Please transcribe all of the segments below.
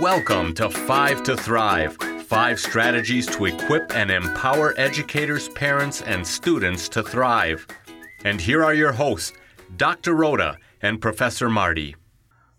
Welcome to Five to Thrive five strategies to equip and empower educators, parents, and students to thrive. And here are your hosts, Dr. Rhoda and Professor Marty.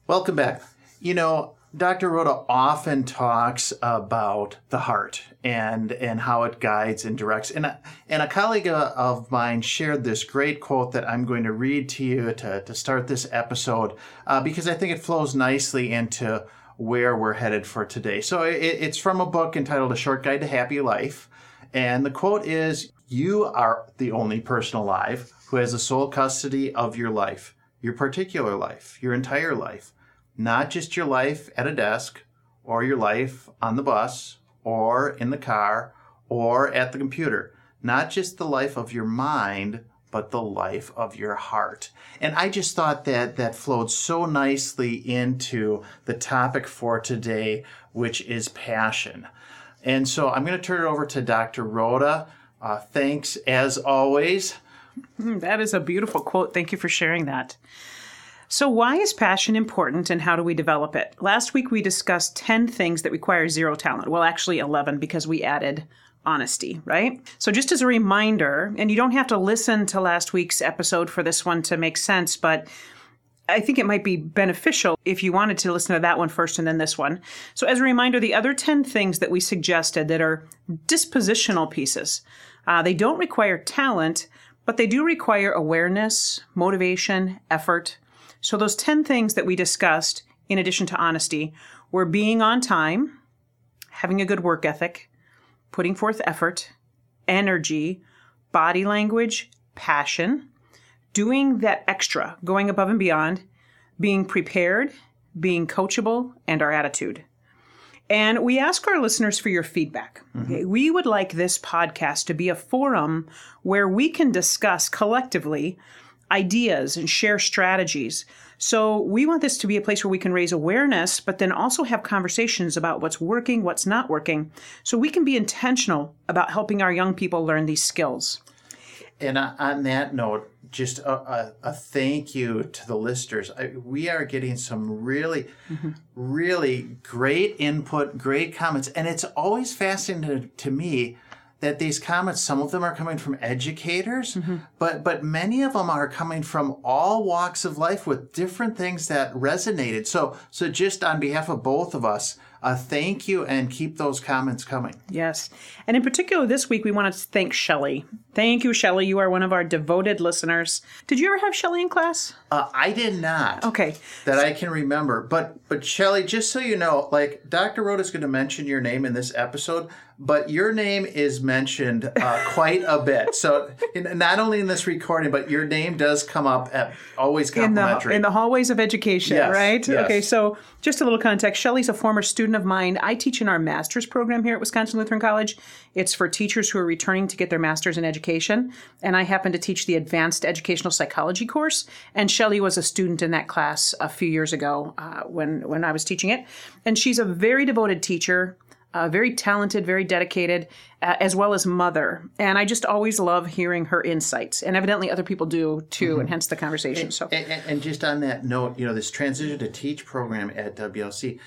Welcome back. You know, Dr. Rhoda often talks about the heart and and how it guides and directs. And a, and a colleague of mine shared this great quote that I'm going to read to you to, to start this episode uh, because I think it flows nicely into where we're headed for today. So it, it's from a book entitled A Short Guide to Happy Life. And the quote is You are the only person alive who has the sole custody of your life, your particular life, your entire life, not just your life at a desk or your life on the bus or in the car or at the computer, not just the life of your mind, but the life of your heart. And I just thought that that flowed so nicely into the topic for today, which is passion. And so I'm going to turn it over to Dr. Rhoda. Uh, thanks as always. Hmm, that is a beautiful quote. Thank you for sharing that. So, why is passion important and how do we develop it? Last week we discussed 10 things that require zero talent. Well, actually 11 because we added honesty, right? So, just as a reminder, and you don't have to listen to last week's episode for this one to make sense, but I think it might be beneficial if you wanted to listen to that one first and then this one. So, as a reminder, the other 10 things that we suggested that are dispositional pieces, uh, they don't require talent, but they do require awareness, motivation, effort. So, those 10 things that we discussed, in addition to honesty, were being on time, having a good work ethic, putting forth effort, energy, body language, passion, doing that extra, going above and beyond, being prepared, being coachable, and our attitude. And we ask our listeners for your feedback. Mm-hmm. We would like this podcast to be a forum where we can discuss collectively ideas and share strategies so we want this to be a place where we can raise awareness, but then also have conversations about what's working, what's not working. So we can be intentional about helping our young people learn these skills. And on that note, just a, a, a thank you to the listeners. I, we are getting some really, mm-hmm. really great input, great comments. And it's always fascinating to, to me that these comments, some of them are coming from educators, mm-hmm. but but many of them are coming from all walks of life with different things that resonated. So so just on behalf of both of us, uh, thank you and keep those comments coming. Yes. And in particular, this week, we want to thank Shelly. Thank you, Shelly. You are one of our devoted listeners. Did you ever have Shelly in class? Uh, I did not. Okay. That I can remember. But, but Shelly, just so you know, like Dr. Rhoda is going to mention your name in this episode, but your name is mentioned uh, quite a bit. So in, not only in this recording, but your name does come up at always complimentary. In the, in the hallways of education, yes, right? Yes. Okay, so just a little context. Shelly's a former student of mine. I teach in our master's program here at Wisconsin Lutheran College. It's for teachers who are returning to get their master's in education. And I happen to teach the advanced educational psychology course. And Shelly was a student in that class a few years ago uh, when, when I was teaching it. And she's a very devoted teacher. Uh, very talented, very dedicated, uh, as well as mother. And I just always love hearing her insights. And evidently other people do too, mm-hmm. and hence the conversation. And, so, and, and, just on that note, you know, this transition to teach program at WLC,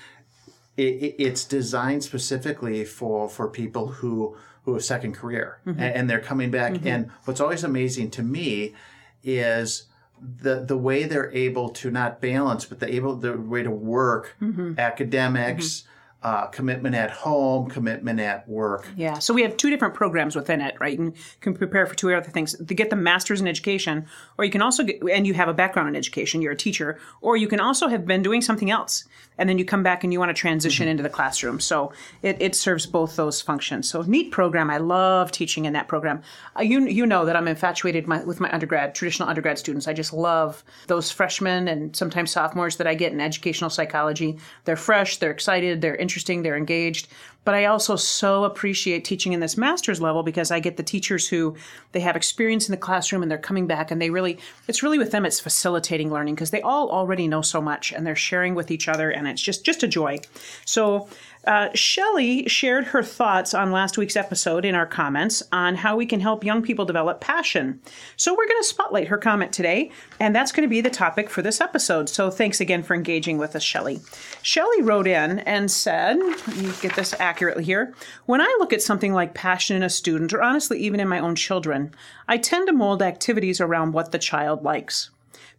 it, it's designed specifically for for people who who have second career mm-hmm. and, and, they're coming back. Mm-hmm. And what's always amazing to me is the the way they're able to not balance, but the able the way to work mm-hmm. academics mm-hmm uh, commitment at home, commitment at work. Yeah, so we have two different programs within it, right? And you can prepare for two other things to get the master's in education, or you can also get, and you have a background in education, you're a teacher, or you can also have been doing something else, and then you come back and you want to transition mm-hmm. into the classroom. So it, it serves both those functions. So neat program. I love teaching in that program. Uh, you you know that I'm infatuated my, with my undergrad, traditional undergrad students. I just love those freshmen and sometimes sophomores that I get in educational psychology. They're fresh, they're excited, they're interested interesting, they're engaged. But I also so appreciate teaching in this master's level because I get the teachers who they have experience in the classroom and they're coming back and they really, it's really with them, it's facilitating learning because they all already know so much and they're sharing with each other and it's just, just a joy. So uh, Shelly shared her thoughts on last week's episode in our comments on how we can help young people develop passion. So we're going to spotlight her comment today, and that's going to be the topic for this episode. So thanks again for engaging with us, Shelly. Shelly wrote in and said, let me get this accurately here. When I look at something like passion in a student, or honestly even in my own children, I tend to mold activities around what the child likes.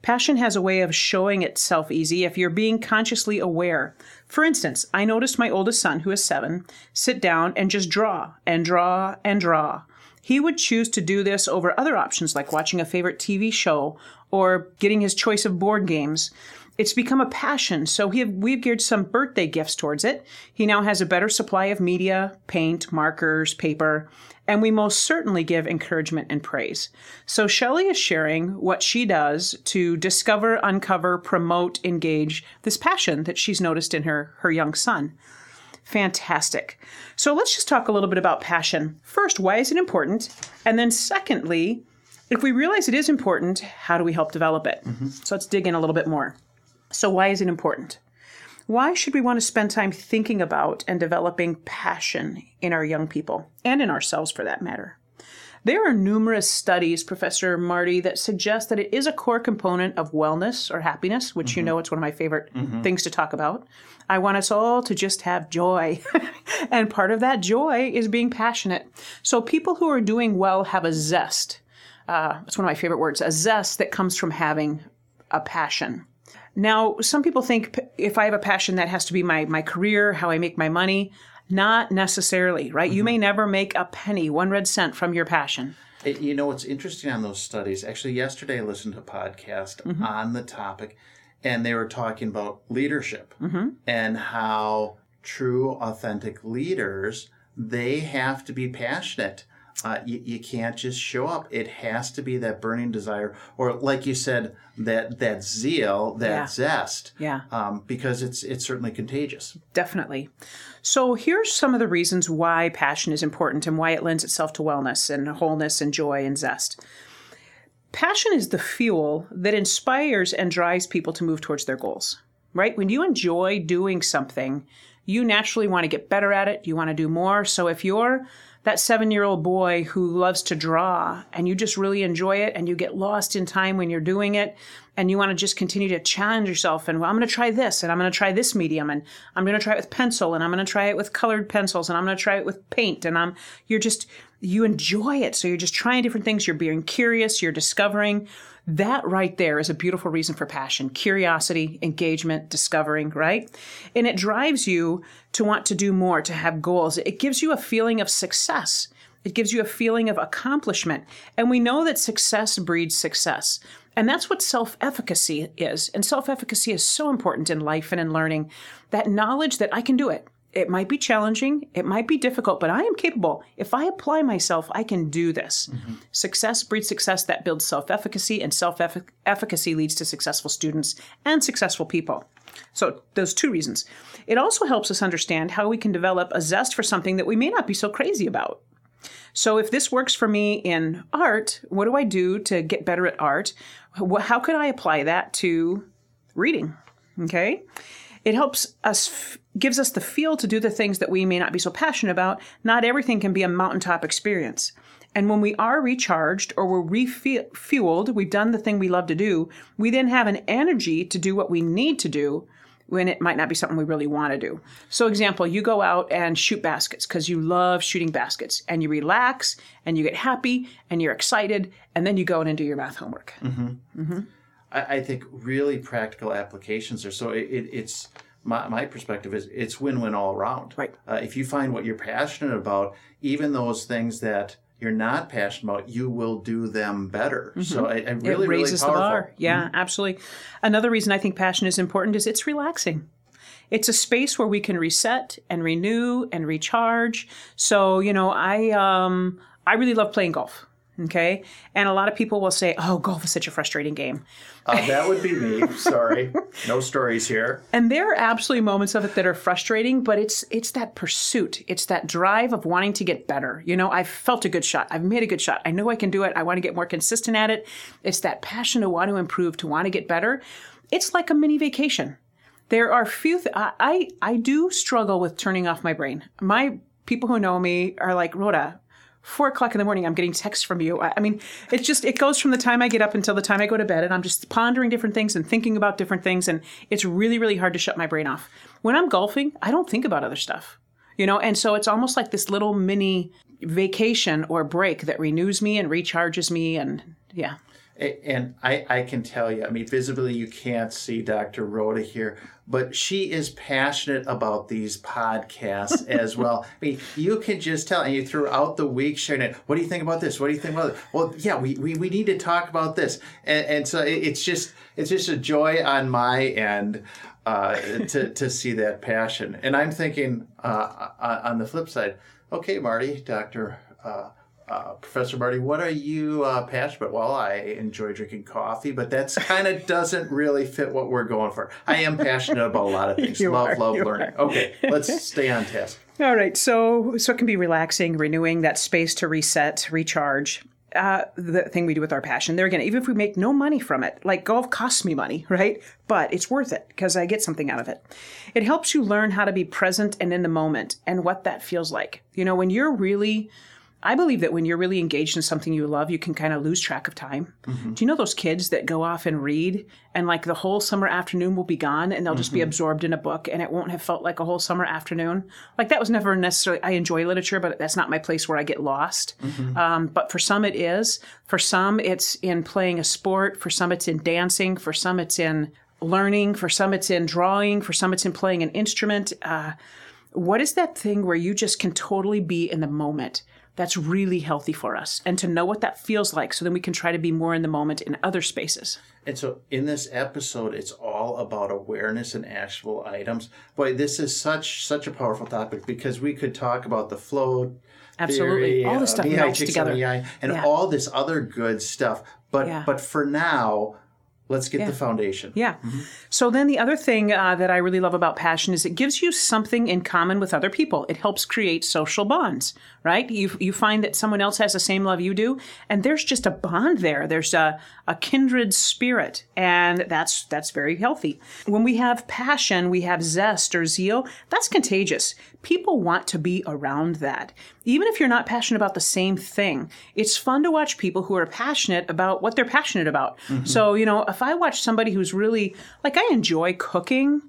Passion has a way of showing itself easy if you're being consciously aware. For instance, I noticed my oldest son, who is seven, sit down and just draw and draw and draw. He would choose to do this over other options like watching a favorite TV show or getting his choice of board games. It's become a passion, so have, we've geared some birthday gifts towards it. He now has a better supply of media, paint, markers, paper, and we most certainly give encouragement and praise. So Shelley is sharing what she does to discover, uncover, promote, engage this passion that she's noticed in her, her young son. Fantastic. So let's just talk a little bit about passion. First, why is it important? And then secondly, if we realize it is important, how do we help develop it? Mm-hmm. So let's dig in a little bit more. So, why is it important? Why should we want to spend time thinking about and developing passion in our young people and in ourselves for that matter? There are numerous studies, Professor Marty, that suggest that it is a core component of wellness or happiness, which mm-hmm. you know it's one of my favorite mm-hmm. things to talk about. I want us all to just have joy. and part of that joy is being passionate. So people who are doing well have a zest. Uh, it's one of my favorite words, a zest that comes from having a passion. Now, some people think if I have a passion, that has to be my, my career, how I make my money. Not necessarily, right? Mm-hmm. You may never make a penny, one red cent from your passion. It, you know, what's interesting on those studies, actually, yesterday I listened to a podcast mm-hmm. on the topic, and they were talking about leadership mm-hmm. and how true, authentic leaders, they have to be passionate uh, you, you can't just show up. It has to be that burning desire, or like you said, that that zeal, that yeah. zest. Yeah. Um, because it's it's certainly contagious. Definitely. So here's some of the reasons why passion is important and why it lends itself to wellness and wholeness and joy and zest. Passion is the fuel that inspires and drives people to move towards their goals. Right? When you enjoy doing something, you naturally want to get better at it. You want to do more. So if you're that seven year old boy who loves to draw and you just really enjoy it and you get lost in time when you're doing it and you want to just continue to challenge yourself and well, I'm going to try this and I'm going to try this medium and I'm going to try it with pencil and I'm going to try it with colored pencils and I'm going to try it with paint and I'm you're just you enjoy it so you're just trying different things you're being curious you're discovering that right there is a beautiful reason for passion curiosity, engagement, discovering, right? And it drives you to want to do more, to have goals. It gives you a feeling of success. It gives you a feeling of accomplishment. And we know that success breeds success. And that's what self efficacy is. And self efficacy is so important in life and in learning that knowledge that I can do it. It might be challenging, it might be difficult, but I am capable. If I apply myself, I can do this. Mm-hmm. Success breeds success that builds self efficacy, and self efficacy leads to successful students and successful people. So, those two reasons. It also helps us understand how we can develop a zest for something that we may not be so crazy about. So, if this works for me in art, what do I do to get better at art? How could I apply that to reading? Okay. It helps us, gives us the feel to do the things that we may not be so passionate about. Not everything can be a mountaintop experience. And when we are recharged or we're refueled, we've done the thing we love to do, we then have an energy to do what we need to do when it might not be something we really want to do. So, example, you go out and shoot baskets because you love shooting baskets and you relax and you get happy and you're excited and then you go in and do your math homework. Mm-hmm. Mm-hmm. I, I think really practical applications are so it, it, it's my, my perspective is it's win-win all around. Right. Uh, if you find what you're passionate about, even those things that you're not passionate about, you will do them better. Mm-hmm. So I, I really, it raises really the bar. Yeah, mm-hmm. absolutely. Another reason I think passion is important is it's relaxing. It's a space where we can reset and renew and recharge. So you know, I um, I really love playing golf. Okay. And a lot of people will say, oh, golf is such a frustrating game. Uh, that would be me. Sorry. No stories here. And there are absolutely moments of it that are frustrating, but it's it's that pursuit. It's that drive of wanting to get better. You know, I've felt a good shot. I've made a good shot. I know I can do it. I want to get more consistent at it. It's that passion to want to improve, to want to get better. It's like a mini vacation. There are few th- I, I I do struggle with turning off my brain. My people who know me are like, Rhoda, four o'clock in the morning, I'm getting texts from you. I, I mean, it's just, it goes from the time I get up until the time I go to bed, and I'm just pondering different things and thinking about different things. And it's really, really hard to shut my brain off. When I'm golfing, I don't think about other stuff, you know? And so it's almost like this little mini vacation or break that renews me and recharges me. And yeah. And I, I can tell you, I mean, visibly you can't see Dr. Rhoda here, but she is passionate about these podcasts as well. I mean, you can just tell, and you throughout the week sharing it. What do you think about this? What do you think about it? Well, yeah, we, we, we need to talk about this, and, and so it's just it's just a joy on my end uh, to to see that passion. And I'm thinking uh, on the flip side, okay, Marty, Doctor. Uh, uh, Professor Marty, what are you uh, passionate about? Well, I enjoy drinking coffee, but that's kind of doesn't really fit what we're going for. I am passionate about a lot of things. You love, are, love learning. are. Okay, let's stay on task. All right. So, so it can be relaxing, renewing that space to reset, recharge. Uh, the thing we do with our passion. There again, even if we make no money from it, like golf costs me money, right? But it's worth it because I get something out of it. It helps you learn how to be present and in the moment and what that feels like. You know, when you're really I believe that when you're really engaged in something you love, you can kind of lose track of time. Do you know those kids that go off and read and like the whole summer afternoon will be gone and they'll just be absorbed in a book and it won't have felt like a whole summer afternoon? Like that was never necessarily, I enjoy literature, but that's not my place where I get lost. Um, but for some it is. For some it's in playing a sport. For some it's in dancing. For some it's in learning. For some it's in drawing. For some it's in playing an instrument. Uh, what is that thing where you just can totally be in the moment? That's really healthy for us. And to know what that feels like so then we can try to be more in the moment in other spaces. And so in this episode, it's all about awareness and actionable items. Boy, this is such such a powerful topic because we could talk about the flow. Absolutely. theory, All the uh, stuff melts together. And Yeah. all this other good stuff. But Yeah. but for now, let's get the foundation. Yeah. So then the other thing uh, that I really love about passion is it gives you something in common with other people. It helps create social bonds, right? You, you find that someone else has the same love you do, and there's just a bond there. There's a, a kindred spirit, and that's that's very healthy. When we have passion, we have zest or zeal. That's contagious. People want to be around that. Even if you're not passionate about the same thing, it's fun to watch people who are passionate about what they're passionate about. So, you know, if I watch somebody who's really, like, I enjoy cooking,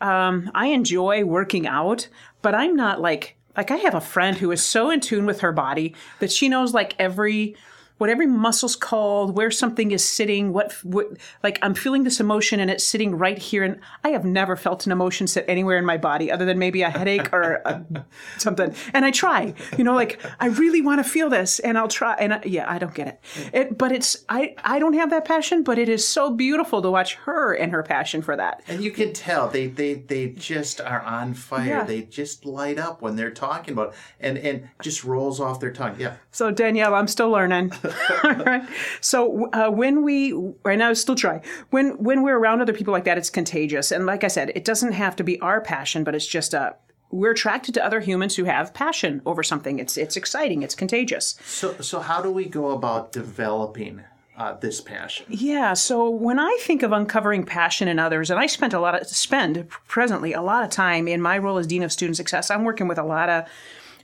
um, I enjoy working out, but I'm not like, like, I have a friend who is so in tune with her body that she knows, like, every, what every muscle's called, where something is sitting, what, what, like I'm feeling this emotion and it's sitting right here. And I have never felt an emotion sit anywhere in my body other than maybe a headache or a, something. And I try, you know, like I really want to feel this and I'll try. And I, yeah, I don't get it. it. But it's, I, I don't have that passion, but it is so beautiful to watch her and her passion for that. And you can tell they they they just are on fire. Yeah. They just light up when they're talking about it. and and just rolls off their tongue. Yeah. So Danielle, I'm still learning. All right. So uh, when we right now, still try when when we're around other people like that, it's contagious. And like I said, it doesn't have to be our passion, but it's just a we're attracted to other humans who have passion over something. It's it's exciting. It's contagious. So so how do we go about developing uh, this passion? Yeah. So when I think of uncovering passion in others, and I spent a lot of spend presently a lot of time in my role as dean of student success. I'm working with a lot of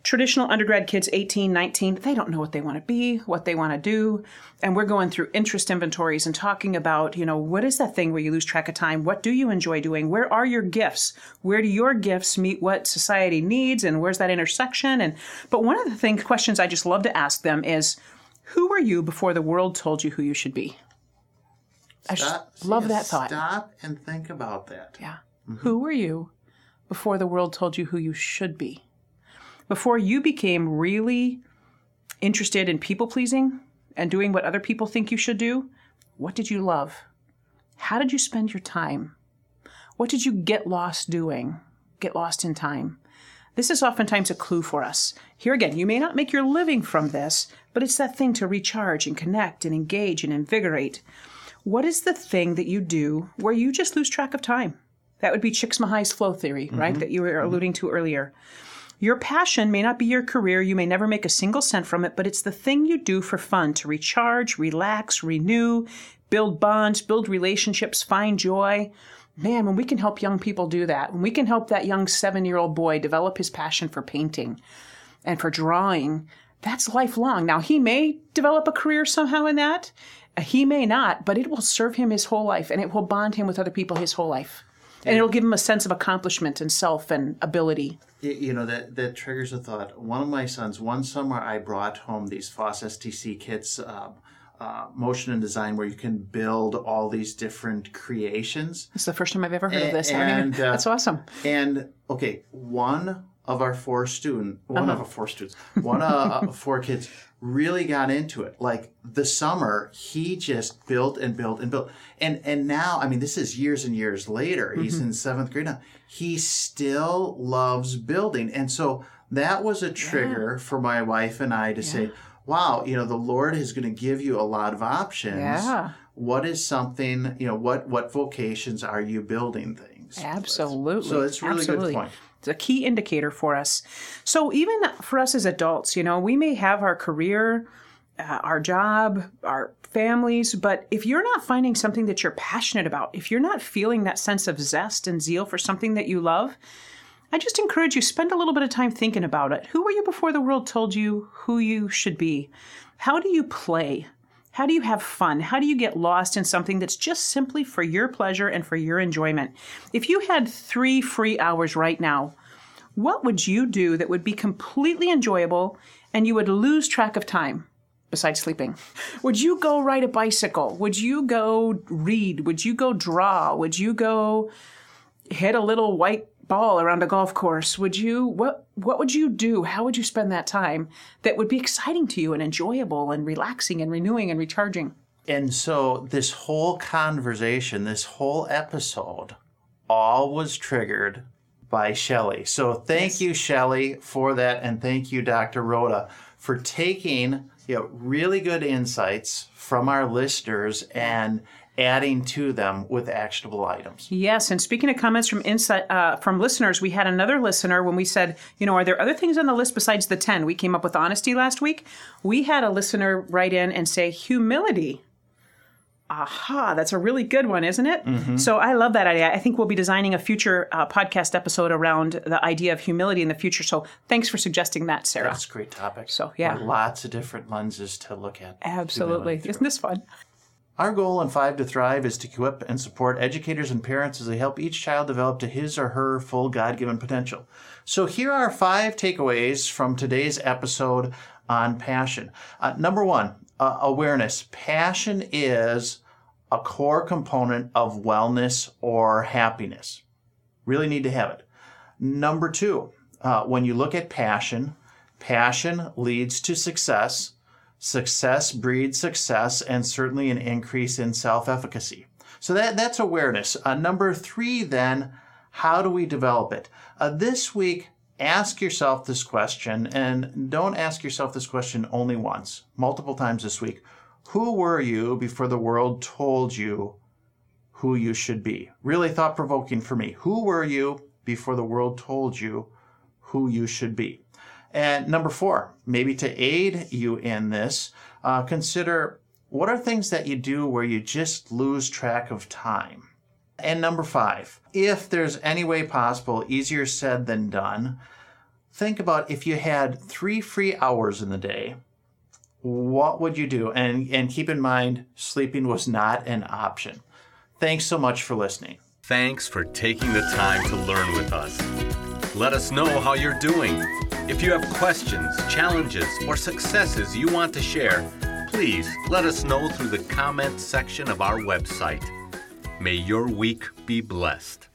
traditional undergrad kids 18 19 they don't know what they want to be what they want to do and we're going through interest inventories and talking about you know what is that thing where you lose track of time what do you enjoy doing where are your gifts where do your gifts meet what society needs and where's that intersection and but one of the thing questions i just love to ask them is who were you before the world told you who you should be I just love that thought. Stop and think about that. Yeah. Who were you before the world told you who you should be? Before you became really interested in people pleasing and doing what other people think you should do, what did you love? How did you spend your time? What did you get lost doing? Get lost in time? This is oftentimes a clue for us. Here again, you may not make your living from this, but it's that thing to recharge and connect and engage and invigorate. What is the thing that you do where you just lose track of time? That would be Csikszentmihalyi's flow theory, mm-hmm. right? That you were alluding to earlier. Your passion may not be your career, you may never make a single cent from it, but it's the thing you do for fun to recharge, relax, renew, build bonds, build relationships, find joy. Man, when we can help young people do that, when we can help that young seven year old boy develop his passion for painting and for drawing, that's lifelong. Now, he may develop a career somehow in that. He may not, but it will serve him his whole life and it will bond him with other people his whole life and it'll give them a sense of accomplishment and self and ability. You know that that triggers a thought. One of my sons, one summer, I brought home these FOSS STC kits, uh, uh, motion and design, where you can build all these different creations. It's the first time I've ever heard of this. And, uh, That's awesome. And okay, one of our four student, one uh-huh. of our four students, one of uh, four kids really got into it. Like the summer, he just built and built and built. And and now, I mean, this is years and years later. Mm-hmm. He's in seventh grade now. He still loves building. And so that was a trigger yeah. for my wife and I to yeah. say, wow, you know, the Lord is going to give you a lot of options. Yeah. What is something, you know, what what vocations are you building things? Absolutely. So it's really Absolutely. good point. It's a key indicator for us. So even for us as adults, you know, we may have our career, uh, our job, our families, but if you're not finding something that you're passionate about, if you're not feeling that sense of zest and zeal for something that you love, I just encourage you spend a little bit of time thinking about it. Who were you before the world told you who you should be? How do you play? How do you have fun? How do you get lost in something that's just simply for your pleasure and for your enjoyment? If you had three free hours right now, what would you do that would be completely enjoyable and you would lose track of time besides sleeping? Would you go ride a bicycle? Would you go read? Would you go draw? Would you go hit a little white ball around a golf course would you what what would you do how would you spend that time that would be exciting to you and enjoyable and relaxing and renewing and recharging and so this whole conversation this whole episode all was triggered by Shelley. So thank yes. you, Shelley, for that, and thank you, Dr. Rhoda, for taking you know really good insights from our listeners and adding to them with actionable items. Yes, and speaking of comments from insight uh, from listeners, we had another listener when we said, you know, are there other things on the list besides the ten? We came up with honesty last week. We had a listener write in and say humility. Aha, that's a really good one, isn't it? Mm-hmm. So I love that idea. I think we'll be designing a future uh, podcast episode around the idea of humility in the future. So thanks for suggesting that, Sarah. That's a great topic. So yeah, lots of different lenses to look at. Absolutely, isn't this fun? Our goal in Five to Thrive is to equip and support educators and parents as they help each child develop to his or her full God given potential. So, here are five takeaways from today's episode on passion. Uh, number one, uh, awareness. Passion is a core component of wellness or happiness. Really need to have it. Number two, uh, when you look at passion, passion leads to success Success breeds success and certainly an increase in self efficacy. So that, that's awareness. Uh, number three, then, how do we develop it? Uh, this week, ask yourself this question, and don't ask yourself this question only once, multiple times this week. Who were you before the world told you who you should be? Really thought provoking for me. Who were you before the world told you who you should be? And number four, maybe to aid you in this, uh, consider what are things that you do where you just lose track of time. And number five, if there's any way possible, easier said than done, think about if you had three free hours in the day, what would you do? And, and keep in mind, sleeping was not an option. Thanks so much for listening. Thanks for taking the time to learn with us. Let us know how you're doing. If you have questions, challenges, or successes you want to share, please let us know through the comments section of our website. May your week be blessed.